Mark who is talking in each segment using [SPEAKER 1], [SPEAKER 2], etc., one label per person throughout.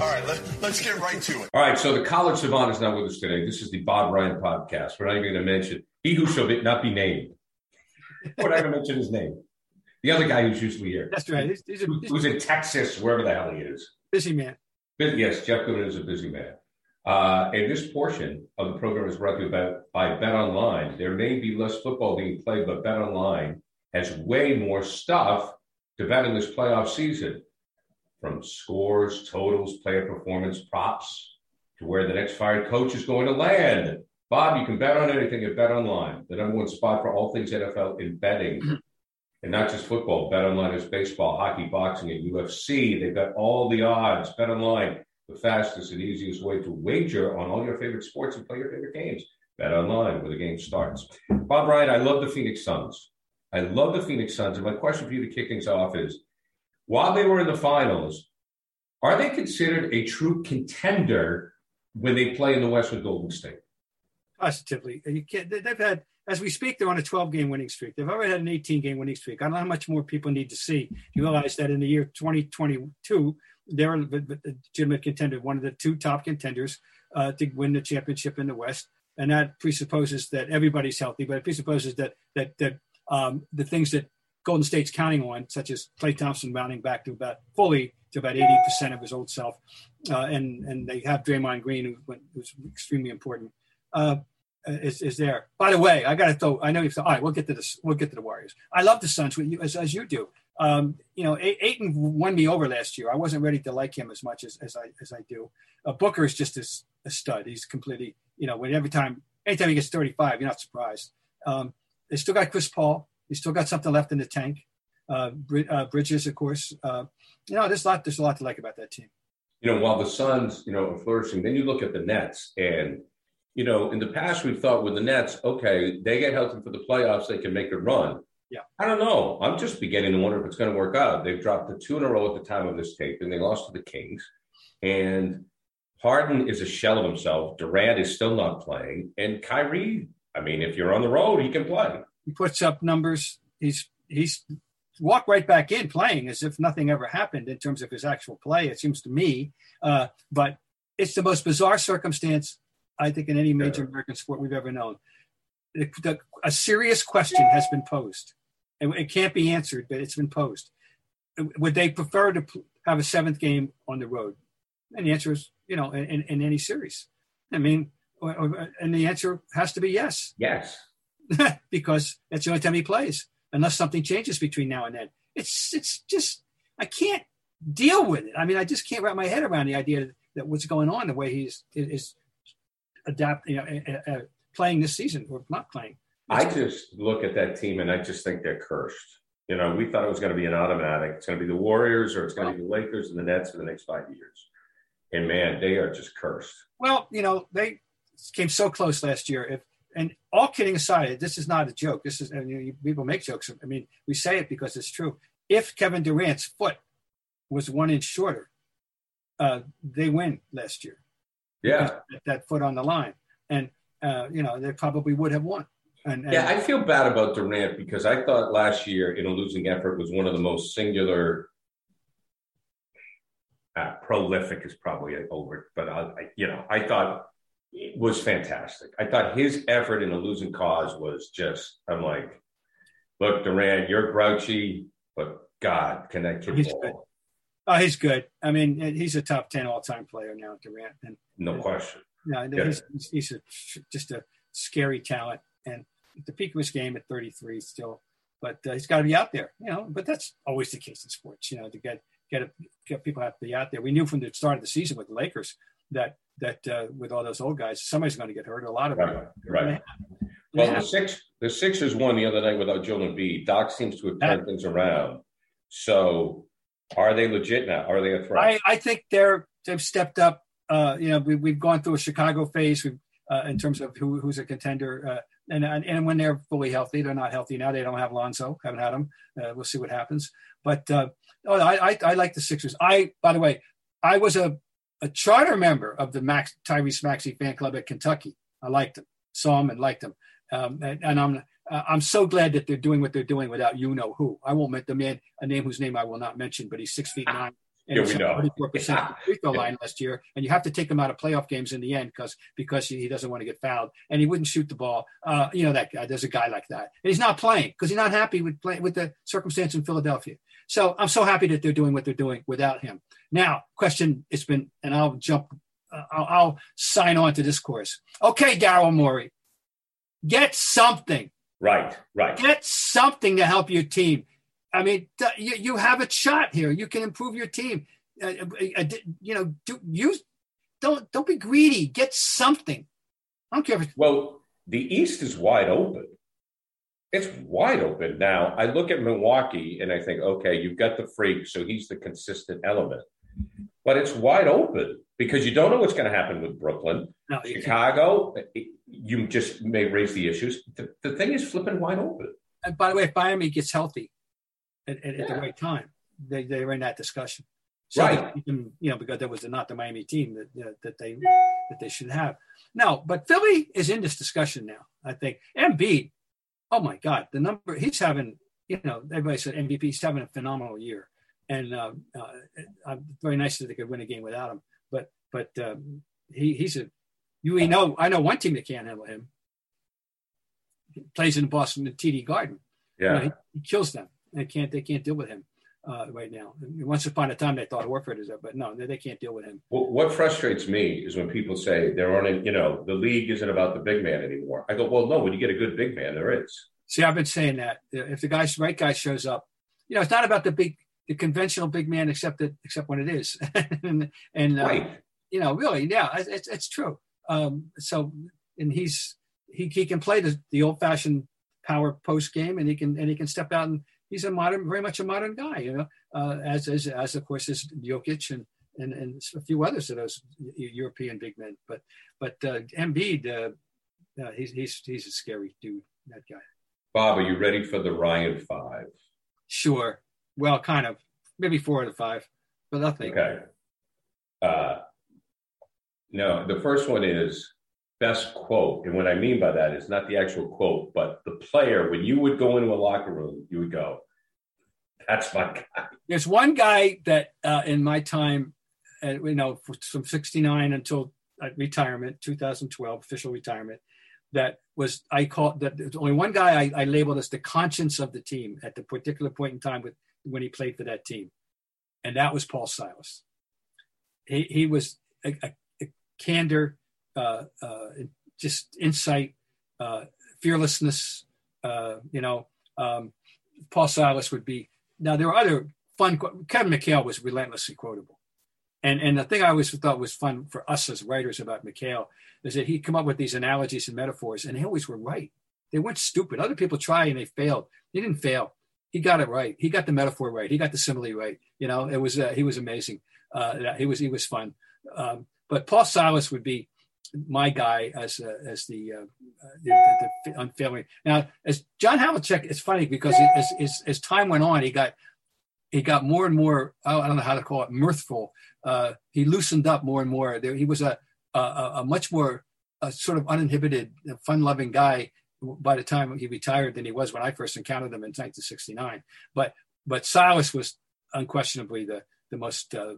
[SPEAKER 1] All right, let, let's get right to it.
[SPEAKER 2] All right, so the college savant is not with us today. This is the Bob Ryan podcast. We're not even going to mention he who shall be, not be named. We're not going to mention his name. The other guy who's usually here.
[SPEAKER 3] That's right. He's, he's a,
[SPEAKER 2] Who-
[SPEAKER 3] he's
[SPEAKER 2] who's in Texas, wherever the hell he is.
[SPEAKER 3] busy man.
[SPEAKER 2] But yes, Jeff Goodman is a busy man. Uh, and this portion of the program is brought to you by, by Bet Online. There may be less football being played, but Bet Online has way more stuff to bet in this playoff season. From scores, totals, player performance, props, to where the next fired coach is going to land. Bob, you can bet on anything at Bet Online, the number one spot for all things NFL in betting. Mm-hmm. And not just football, Bet Online is baseball, hockey, boxing, and UFC. They've got all the odds. Bet Online, the fastest and easiest way to wager on all your favorite sports and play your favorite games. Bet Online, where the game starts. Bob Ryan, I love the Phoenix Suns. I love the Phoenix Suns. And my question for you to kick things off is while they were in the finals, are they considered a true contender when they play in the West with Golden State?
[SPEAKER 3] Positively. You can't, they- they've had, as we speak, they're on a 12 game winning streak. They've already had an 18 game winning streak. I don't know how much more people need to see. You realize that in the year 2022, they're a legitimate contender, one of the two top contenders uh, to win the championship in the West. And that presupposes that everybody's healthy, but it presupposes that that that um, the things that Golden State's counting on, such as Klay Thompson rounding back to about fully to about 80% of his old self, uh, and and they have Draymond Green, who went- who's extremely important, uh, is, is there. By the way, I got to throw. I know you've. All right, we'll get to this. We'll get to the Warriors. I love the Suns as, as you do. Um, you know, A- Ayton won me over last year. I wasn't ready to like him as much as, as I as I do. Uh, Booker is just a, a stud. He's completely. You know, when every time, anytime he gets 35, you're not surprised. Um, they still got Chris Paul. They still got something left in the tank. Uh, uh, Bridges, of course. Uh, you know, there's a lot. There's a lot to like about that team.
[SPEAKER 2] you know, while the Suns, you know, are flourishing, then you look at the Nets, and you know, in the past we've thought with the Nets, okay, they get healthy for the playoffs, they can make a run.
[SPEAKER 3] Yeah.
[SPEAKER 2] I don't know. I'm just beginning to wonder if it's going to work out. They've dropped the two in a row at the time of this tape, and they lost to the Kings. And Harden is a shell of himself. Durant is still not playing, and Kyrie. I mean, if you're on the road, he can play.
[SPEAKER 3] He puts up numbers. He's he's walked right back in playing as if nothing ever happened in terms of his actual play. It seems to me, uh, but it's the most bizarre circumstance I think in any major American sport we've ever known. The, the, a serious question has been posed, and it can't be answered, but it's been posed. Would they prefer to have a seventh game on the road? And the answer is, you know, in, in, in any series. I mean, or- or- and the answer has to be yes
[SPEAKER 2] Yes.
[SPEAKER 3] because that's the only time he plays, unless something changes between now and then. It's it's just I can't deal with it. I mean, I just can't wrap my head around the idea that what's going on, the way he's is adapting, you know, uh, uh, playing this season or not playing.
[SPEAKER 2] I just look at that team and I just think they're cursed. You know, we thought it was going to be an automatic. It's going to be the Warriors or it's going to be the Lakers and the Nets for the next five years. And man, they are just cursed.
[SPEAKER 3] Well, you know, they came so close last year. If and all kidding aside, this is not a joke. This is and you people make jokes. I mean, we say it because it's true. If Kevin Durant's foot was one inch shorter, uh, they win last year.
[SPEAKER 2] Yeah.
[SPEAKER 3] That, foot on the line. And, uh, you know, they probably would have won. And, and
[SPEAKER 2] Yeah, I feel bad about Durant because I thought last year in a losing effort was one of the most singular. Uh, prolific is probably over, but I, I, you know, I thought was fantastic. I thought his effort in a losing cause was just. I'm like, look, Durant, you're grouchy, but God, can that kid
[SPEAKER 3] He's
[SPEAKER 2] ball?
[SPEAKER 3] good. oh, he's good. I mean, he's a top 10 all time player now, Durant. And,
[SPEAKER 2] No question.
[SPEAKER 3] No,
[SPEAKER 2] Yeah.
[SPEAKER 3] he's, he's, he's a, just a scary talent, and at the peak of his game at 33 still, but uh, he's got to be out there, you know. But that's always the case in sports, you know. To get get a, get people have to be out there. We knew from the start of the season with the Lakers that that uh, with all those old guys, somebody's going to get hurt. A lot of them.
[SPEAKER 2] Right, right. Well, the six the Sixers won the other night without Joel Embiid. Doc seems to have turned things around. So, are they legit now? Are they a threat?
[SPEAKER 3] I, I think they're they've stepped up. Uh, you know, we, we've gone through a Chicago phase we uh, in terms of who, who's a contender, uh, and, and and when they're fully healthy, they're not healthy now. They don't have Lonzo, haven't had him. Uh, we'll see what happens. But uh, oh, I, I I like the Sixers. I by the way, I was a a charter member of the Max Tyrese Maxey fan club at Kentucky. I liked him, saw him, and liked him. Um, and, and I'm uh, I'm so glad that they're doing what they're doing without you know who. I won't mention the man a name whose name I will not mention, but he's six feet nine. And
[SPEAKER 2] Yeah, we know.
[SPEAKER 3] 34% from the free throw line last year, and you have to take him out of playoff games in the end because because he doesn't want to get fouled, and he wouldn't shoot the ball. Uh, you know that guy. There's a guy like that, and he's not playing because he's not happy with play, with the circumstance in Philadelphia. So I'm so happy that they're doing what they're doing without him. Now, question: It's been, and I'll jump. Uh, I'll, I'll sign on to this course. Okay, Daryl Morey, get something
[SPEAKER 2] right, right.
[SPEAKER 3] get something to help your team. I mean, you, you have a shot here. You can improve your team. Uh, uh, uh, you know, do use don't don't be greedy. Get something. I don't care if it's
[SPEAKER 2] Well, the East is wide open. It's wide open now. I look at Milwaukee and I think, okay, you've got the freak, so he's the consistent element. But it's wide open because you don't know what's going to happen with Brooklyn,
[SPEAKER 3] no.
[SPEAKER 2] Chicago. it- You just may raise the issues. The, the thing is flipping wide open.
[SPEAKER 3] And by the way, if Miami gets healthy at, at, at the right time, they they're in that discussion. So
[SPEAKER 2] Right.
[SPEAKER 3] you can- you know, because that was not the Miami team that you know, that they that they should have. Now, but Philly is in this discussion now. I think Embiid. Oh my God, the number he's having. You know, everybody said MVP. He's having a phenomenal year, and uh, uh, very nice that they could win a game without him. But but um, he he's a you we know I know one team that can't handle him. He plays in Boston at TD Garden. You know,
[SPEAKER 2] Yeah.
[SPEAKER 3] he, he kills them. They can't they can't deal with him uh, right now. Once upon a time they thought Horford is there, but no, they, they can't deal with him.
[SPEAKER 2] Well, what frustrates me is when people say there aren't, you know, the league isn't about the big man anymore. I go, well, no, when you get a good big man, there is.
[SPEAKER 3] See, I've been saying that if the guy's right guy shows up, you know, it's not about the big, the conventional big man, except that except when it is, and and uh,
[SPEAKER 2] Right.
[SPEAKER 3] you know, really, yeah, it's it's, it's true. Um, so, and he's he he can play the, the old fashioned power post game, and he can and he can step out and he's a modern, very much a modern guy, you know, uh, as as as of course is Jokic and. And, and a few others of those European big men, but but uh, Embiid, uh, uh, he's he's he's a scary dude. That guy.
[SPEAKER 2] Bob, are you ready for the Ryan Five?
[SPEAKER 3] Sure. Well, kind of. Maybe four out of five, but nothing.
[SPEAKER 2] Okay. Uh, no, the first one is best quote. And what I mean by that is not the actual quote, but the player, when you would go into a locker room, you would go, that's my guy.
[SPEAKER 3] There's one guy that uh, in my time, uh, you know, from 69 until uh, retirement, 2012, official retirement, that was, I call that there's only one guy I, I labeled as the conscience of the team at the particular point in time with when he played for that team. And that was Paul Silas. He, he was a, a, a candor, uh, uh, just insight, uh, fearlessness. Uh, you know, um, Paul Silas would be. Now there are other fun. Kevin McHale was relentlessly quotable, and and the thing I always thought was fun for us as writers about McHale is that he'd come up with these analogies and metaphors, and they always were right. They weren't stupid. Other people try and they failed. He didn't fail. He got it right. He got the metaphor right. He got the simile right. You know, it was uh, he was amazing. He was he was fun. Um, but Paul Silas would be my guy as uh, as the, uh, uh, the, the, the unfailing. Now, as John Havlicek, it's funny because as, as as time went on, he got he got more and more. I don't know how to call it mirthful. Uh, he loosened up more and more. There, he was a a, a much more uh, sort of uninhibited, fun-loving guy by the time he retired than he was when I first encountered him in 1969. But but Silas was unquestionably the the most uh,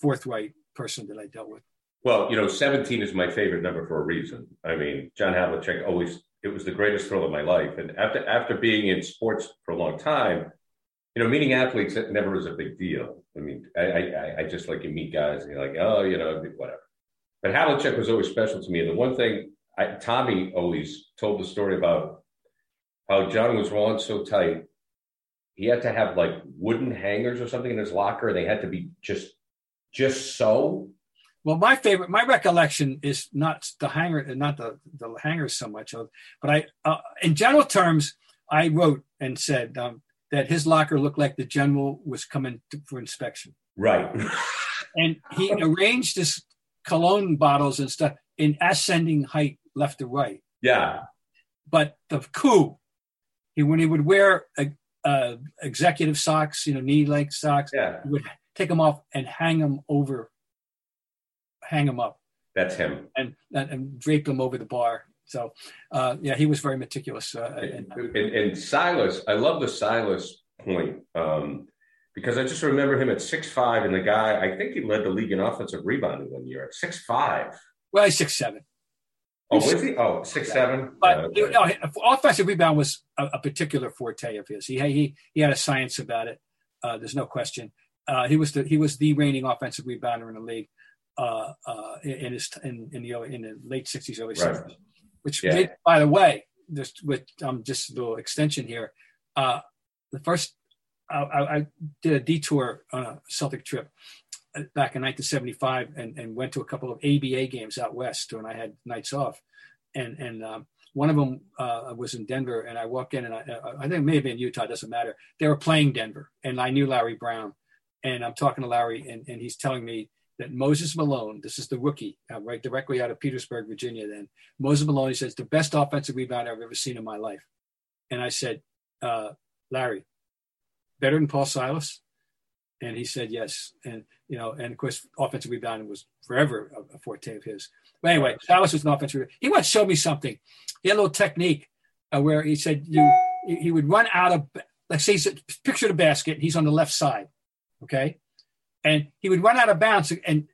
[SPEAKER 3] forthright person that I dealt with.
[SPEAKER 2] Well, you know, 17 is my favorite number for a reason. I mean, John Havlicek always it was the greatest thrill of my life. And after after being in sports for a long time, you know, meeting athletes that never was a big deal. I mean, I I, I just like you meet guys and you're like, oh, you know, whatever. But Havlicek was always special to me. And the one thing I, Tommy always told the story about how John was rolling so tight, he had to have like wooden hangers or something in his locker. And they had to be just just so.
[SPEAKER 3] Well, my favorite, my recollection is not the hanger, not the the hangers so much, of, but I, uh, in general terms, I wrote and said um, that his locker looked like the general was coming to, for inspection.
[SPEAKER 2] Right.
[SPEAKER 3] and he arranged his cologne bottles and stuff in ascending height, left to right.
[SPEAKER 2] Yeah.
[SPEAKER 3] But the coup, he when he would wear a, a executive socks, you know, knee length socks,
[SPEAKER 2] yeah.
[SPEAKER 3] he would take them off and hang them over, hang them up.
[SPEAKER 2] That's him.
[SPEAKER 3] And and, and drape them over the bar. So, uh, yeah, he was very meticulous. Uh,
[SPEAKER 2] and, and, and, Silas, I love the Silas point um, because I just remember him at six five, and the guy, I think he led the league in offensive rebounding one year at six five.
[SPEAKER 3] Well, he's six seven.
[SPEAKER 2] Oh, was he? Oh, six seven.
[SPEAKER 3] But uh, know, offensive rebound was a, a, particular forte of his. He he he had a science about it. Uh, there's no question. Uh, he was the he was the reigning offensive rebounder in the league uh, uh, in his in, in the in the late '60s, early '70s. Right. Which, yeah. made, by the way, just with um, just a little extension here. Uh, the first I, I, did a detour on a Celtic trip back in 1975 and, and went to a couple of ABA games out west when I had nights off. And, and um, one of them uh, was in Denver, and I walk in, and I, I think it may have been Utah, doesn't matter. They were playing Denver, and I knew Larry Brown. And I'm talking to Larry, and, and he's telling me that Moses Malone, this is the rookie, uh, right directly out of Petersburg, Virginia, then, Moses Malone, he says, the best offensive rebound I've ever seen in my life. And I said, uh, Larry, better than Paul Silas? And he said yes. And you know, and of course, offensive rebounding was forever a, a forte of his. But anyway, Silas was an offensive. He once showed me something. He had a little technique uh, where he said you he would run out of let's say picture the basket. He's on the left side, okay, and he would run out of bounds and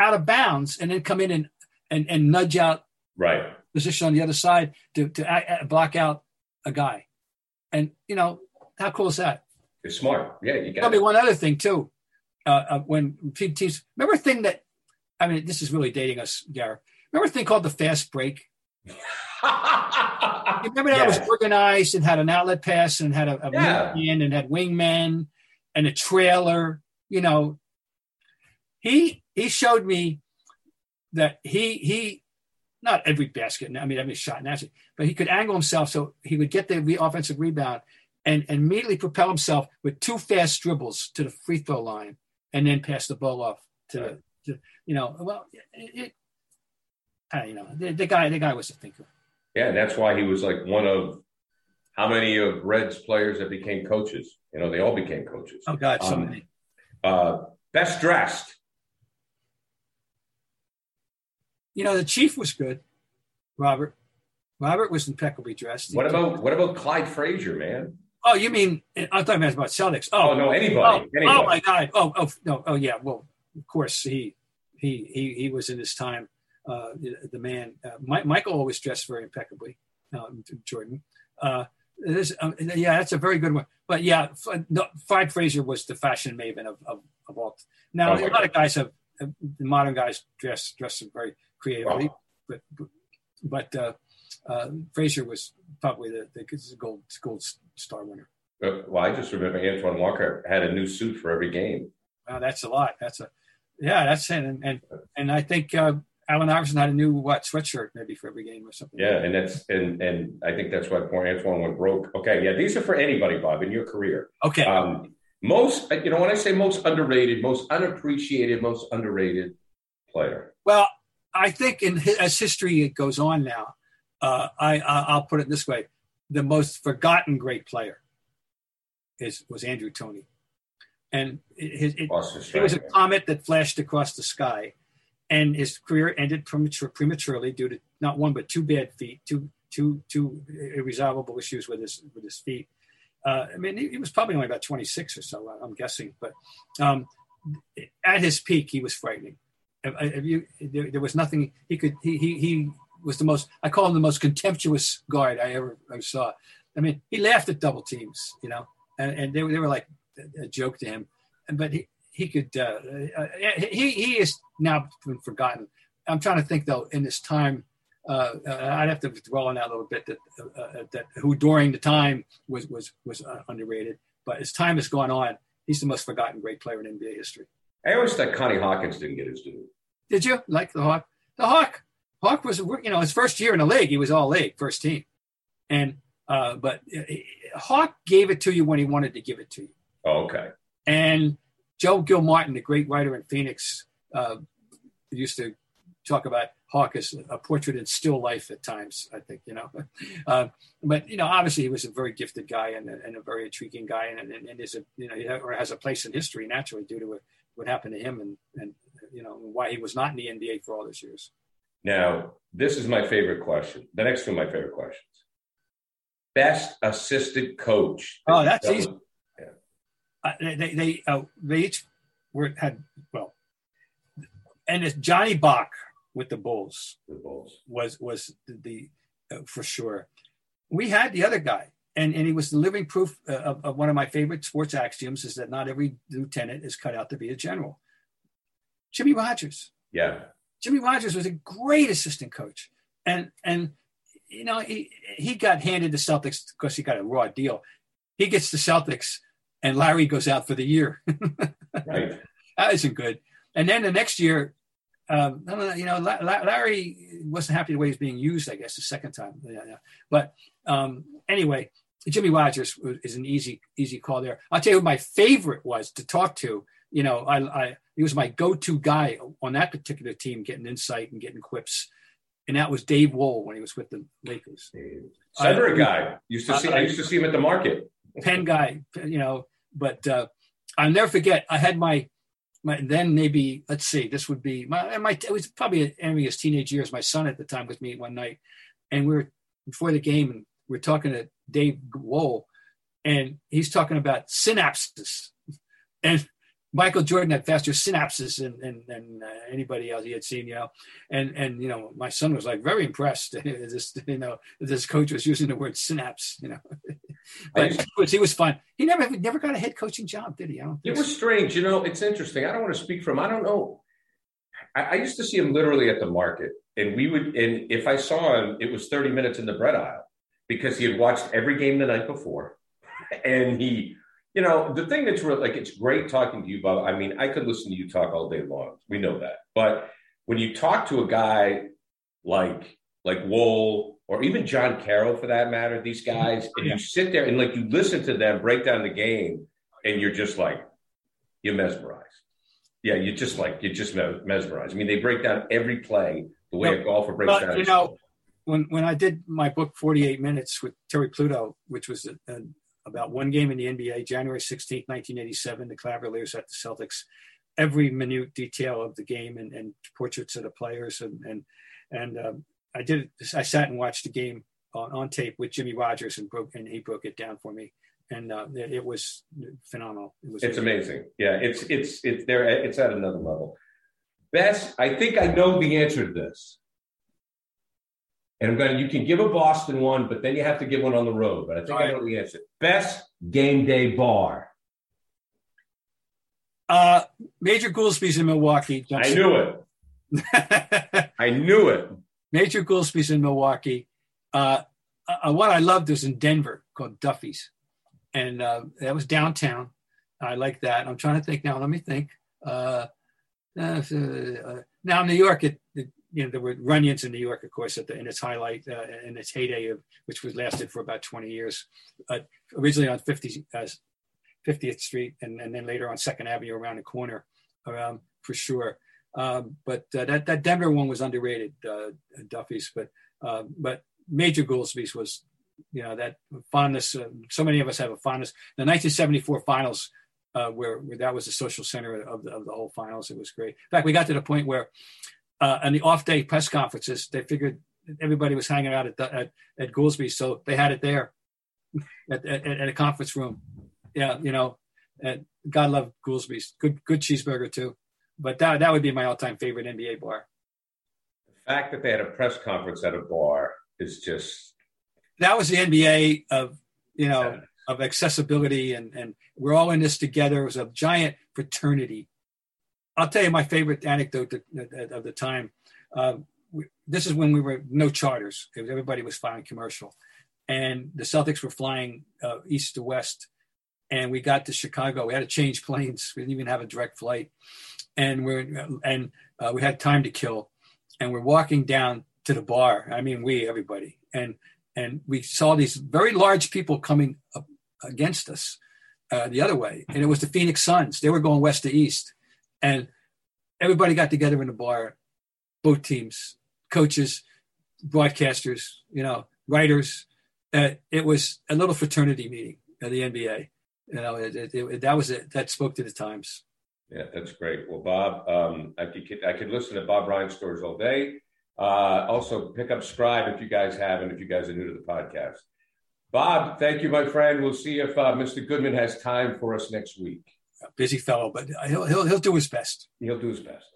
[SPEAKER 3] out of bounds, and then come in and and, and nudge out
[SPEAKER 2] right
[SPEAKER 3] position on the other side to to block out a guy. And you know how cool is that?
[SPEAKER 2] It's smart. Yeah, you got.
[SPEAKER 3] Tell me one other thing too. Uh, uh, when teams remember a thing that I mean, this is really dating us, Gareth. Remember a thing called the fast break? remember that yes. was organized and had an outlet pass and had a, a yeah. wingman and had wingmen and a trailer. You know, he he showed me that he he not every basket. I mean, every shot naturally, but he could angle himself so he would get the offensive rebound and, and immediately propel himself with two fast dribbles to the free throw line and then pass the ball off to, right. to you know, well, it, it, you know, the, the, guy, the guy was a thinker.
[SPEAKER 2] Yeah, and that's why he was like one of how many of Reds players that became coaches. You know, they all became coaches.
[SPEAKER 3] Oh God, so um, many.
[SPEAKER 2] Uh, best dressed.
[SPEAKER 3] You know, the chief was good, Robert. Robert was impeccably dressed.
[SPEAKER 2] What about what about Clyde Frazier, man?
[SPEAKER 3] Oh, you mean I'm talking about Celtics? Oh,
[SPEAKER 2] oh no, anybody,
[SPEAKER 3] oh,
[SPEAKER 2] anybody.
[SPEAKER 3] Oh my God! Oh, oh no, oh yeah. Well, of course he he he he was in his time. Uh, the, the man, uh, Michael always dressed very impeccably. Uh, Jordan. Uh, this, um, yeah, that's a very good one. But yeah, no, Clyde Frazier was the fashion maven of of, of all. Now oh a lot God. of guys have, have modern guys dress dress very creatively, but but uh, uh, Frazier was probably the, the gold gold star winner.
[SPEAKER 2] Uh, well, I just remember Antoine Walker had a new suit for every game.
[SPEAKER 3] Wow, that's a lot. That's a yeah, that's it. And and, and I think uh, Allen Iverson had a new what sweatshirt maybe for every game or something.
[SPEAKER 2] Yeah, and that's and and I think that's why poor Antoine went broke. Okay, yeah, these are for anybody, Bob, in your career.
[SPEAKER 3] Okay.
[SPEAKER 2] Um, most, you know, when I say most underrated, most unappreciated, most underrated player.
[SPEAKER 3] Well, I think in as history goes on now, uh, I, I'll put it this way: the most forgotten great player is was Andrew Toney, and it, it, it, it was a comet that flashed across the sky, and his career ended premature, prematurely due to not one but two bad feet, two two two irresolvable issues with his with his feet. Uh, I mean, he, he, was probably only about 26 or so, I'm guessing. But um, at his peak, he was frightening. You, there, there, was nothing he could. He, he he was the most. I call him the most contemptuous guard I ever, saw. I mean, he laughed at double teams, you know, and, and they, they were like a, a joke to him. But he, he could uh, uh, he he is now been forgotten. I'm trying to think though in this time. Uh, uh I'd have to dwell on that a little bit. That uh, uh, that who during the time was was was underrated, but as time has gone on, he's the most forgotten great player in NBA history.
[SPEAKER 2] I always thought Connie Hawkins didn't get his due.
[SPEAKER 3] Did you like the Hawk? The Hawk, Hawk was you know his first year in the league, he was all league first team, and uh, but Hawk gave it to you when he wanted to give it to you.
[SPEAKER 2] Oh, okay.
[SPEAKER 3] And Joe Gilmartin, the great writer in Phoenix, uh, used to talk about Hawk as a portrait in still life at times. I think you know, uh, but you know, obviously he was a very gifted guy and a, and a very intriguing guy, and, and, and is a you know or has a place in history naturally due to what happened to him and and you know why he was not in the NBA for all those years.
[SPEAKER 2] Now, this is my favorite question. The next two my favorite questions. Best assistant coach.
[SPEAKER 3] Oh, that's easy uh, they they uh, they each were had well, and it's Johnny Bach with the Bulls.
[SPEAKER 2] The Bulls
[SPEAKER 3] was was the, the uh, for sure. We had the other guy, and and he was the living proof uh, of, of one of my favorite sports axioms: is that not every lieutenant is cut out to be a general. Jimmy Rodgers.
[SPEAKER 2] Yeah.
[SPEAKER 3] Jimmy Rodgers was a great assistant coach, and and you know he he got handed the Celtics because he got a raw deal. He gets the Celtics and Larry goes out for the year.
[SPEAKER 2] right.
[SPEAKER 3] That isn't good. And then the next year, um, you know, Larry wasn't happy the way he was being used. I guess the second time. Yeah, yeah. But um, anyway, Jimmy Rodgers is an easy easy call there. I'll tell you who my favorite was to talk to. You know, I, I he was my go-to guy on that particular team, getting insight and getting quips. And that was Dave Wohl when he was with the Lakers.
[SPEAKER 2] Center guy used to see. I used to see him at the market.
[SPEAKER 3] Pen guy, you know. But uh, I'll never forget. I had my my then maybe let's see. This would be my my. It was probably in his teenage years. My son at the time with me one night, and we were before the game, and we are talking to Dave Wohl, and he's talking about synapses, and Michael Jordan had faster synapses than, than, than uh, anybody else he had seen, you know. And and you know, my son was like very impressed. this you know, this coach was using the word synapse, you know. but he was, he was fun. He never never got a head coaching job, did he? I don't.
[SPEAKER 2] It was strange, you know. It's interesting. I don't want to speak from. I don't know. I, I used to see him literally at the market, and we would. And if I saw him, it was thirty minutes in the bread aisle because he had watched every game the night before, and he you know, the thing that's really like it's great talking to you, Bob. I mean, I could listen to you talk all day long. We know that. But when you talk to a guy like like Wohl or even John Carroll for that matter, these guys, and you sit there and like you listen to them break down the game, and you're just like you're mesmerized. Yeah, you just like you just mesmerized. I mean, they break down every play the way no, a golfer breaks but, down.
[SPEAKER 3] You know, when when I did my book 48 Minutes with Terry Pluto, which was a, a about one game in the NBA, January 16, 1987, the Cavaliers at the Celtics. Every minute detail of the game and, and portraits of the players. And, and, and um, I did, I sat and watched the game on, on, tape with Jimmy Rodgers and broke, and he broke it down for me. And uh, it, it, was phenomenal. It was
[SPEAKER 2] it's amazing. Yeah. It's, it's, it's there. It's at another level. Best, I think I know the answer to this. And I'm going, To, you can give a Boston one, but then you have to give one on the road. But I think. I know the answer. Best game day bar.
[SPEAKER 3] Uh, Major Goolsby's in Milwaukee.
[SPEAKER 2] I knew it. I knew it.
[SPEAKER 3] Major Goolsby's in Milwaukee. Uh, uh, what I loved was in Denver called Duffy's. And uh, that was downtown. I like that. I'm trying to think now. Let me think. Uh, uh, uh now, New York, it, it you know, there were Runyon's in New York, of course, at the, in its highlight, uh, in its heyday, of, which was lasted for about 20 years. Uh, originally on 50, uh, 50th Street, and, and then later on Second Avenue around the corner, um, for sure. Um, but uh, that that Denver one was underrated, uh, Duffy's. But uh, but Major Goolsby's was, you know, that fondness. so many of us have a fondness. The 1974 finals. Where, where that was the social center of the, of the whole finals. It was great. In fact, we got to the point where uh, and the off day press conferences, they figured everybody was hanging out at the, at, at Goolsby, so they had it there at, at, at a conference room. Yeah, you know, and God love Goolsby's good good cheeseburger too. But that that would be my all time favorite NBA bar.
[SPEAKER 2] The fact that they had a press conference at a bar is just
[SPEAKER 3] that was the NBA of you know of accessibility and and we're all in this together. It was a giant fraternity. I'll tell you my favorite anecdote of the time. Uh, we, this is when we were no charters. Everybody was flying commercial, and the Celtics were flying uh, east to west. And we got to Chicago. We had to change planes. We didn't even have a direct flight, and we're and uh, we had time to kill. And we're walking down to the bar. I mean, we everybody, and and we saw these very large people coming up against us uh, the other way, and it was the Phoenix Suns. They were going west to east, and everybody got together in the bar, both teams, coaches, broadcasters, you know, writers. Uh, it was a little fraternity meeting at the NBA. You know, it, it, it, that was it. That spoke to the times.
[SPEAKER 2] Yeah, that's great. Well, Bob, um, I could I could listen to Bob Ryan stories all day. Uh, also, pick up Scribe if you guys haven't, if you guys are new to the podcast. Bob, thank you, my friend. We'll see if uh, Mr. Goodman has time for us next week.
[SPEAKER 3] Busy fellow, but he'll, he'll, he'll do his best.
[SPEAKER 2] He'll do his best.